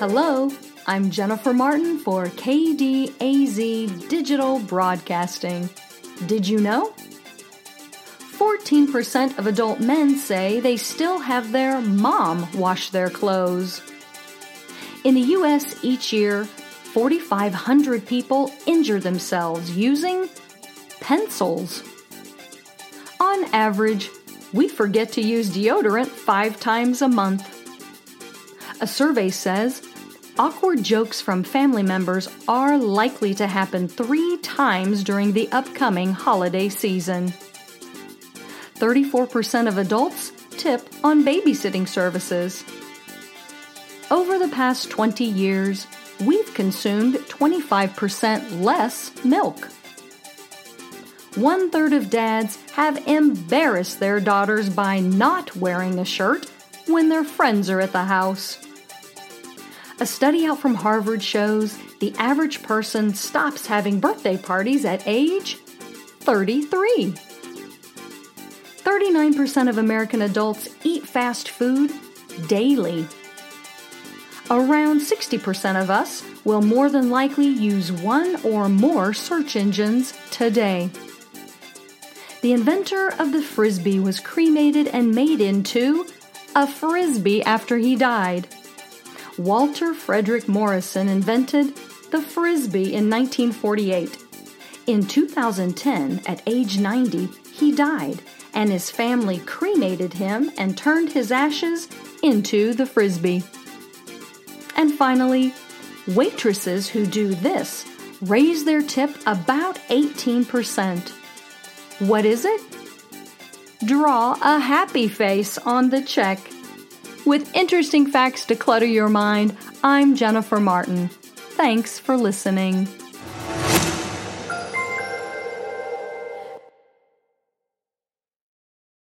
Hello, I'm Jennifer Martin for KDAZ Digital Broadcasting. Did you know? 14% of adult men say they still have their mom wash their clothes. In the U.S., each year, 4,500 people injure themselves using pencils. On average, we forget to use deodorant five times a month. A survey says awkward jokes from family members are likely to happen three times during the upcoming holiday season. 34% of adults tip on babysitting services. Over the past 20 years, we've consumed 25% less milk. One third of dads have embarrassed their daughters by not wearing a shirt when their friends are at the house. A study out from Harvard shows the average person stops having birthday parties at age 33. 39% of American adults eat fast food daily. Around 60% of us will more than likely use one or more search engines today. The inventor of the frisbee was cremated and made into a frisbee after he died. Walter Frederick Morrison invented the frisbee in 1948. In 2010, at age 90, he died, and his family cremated him and turned his ashes into the frisbee. And finally, waitresses who do this raise their tip about 18%. What is it? Draw a happy face on the check. With interesting facts to clutter your mind, I'm Jennifer Martin. Thanks for listening.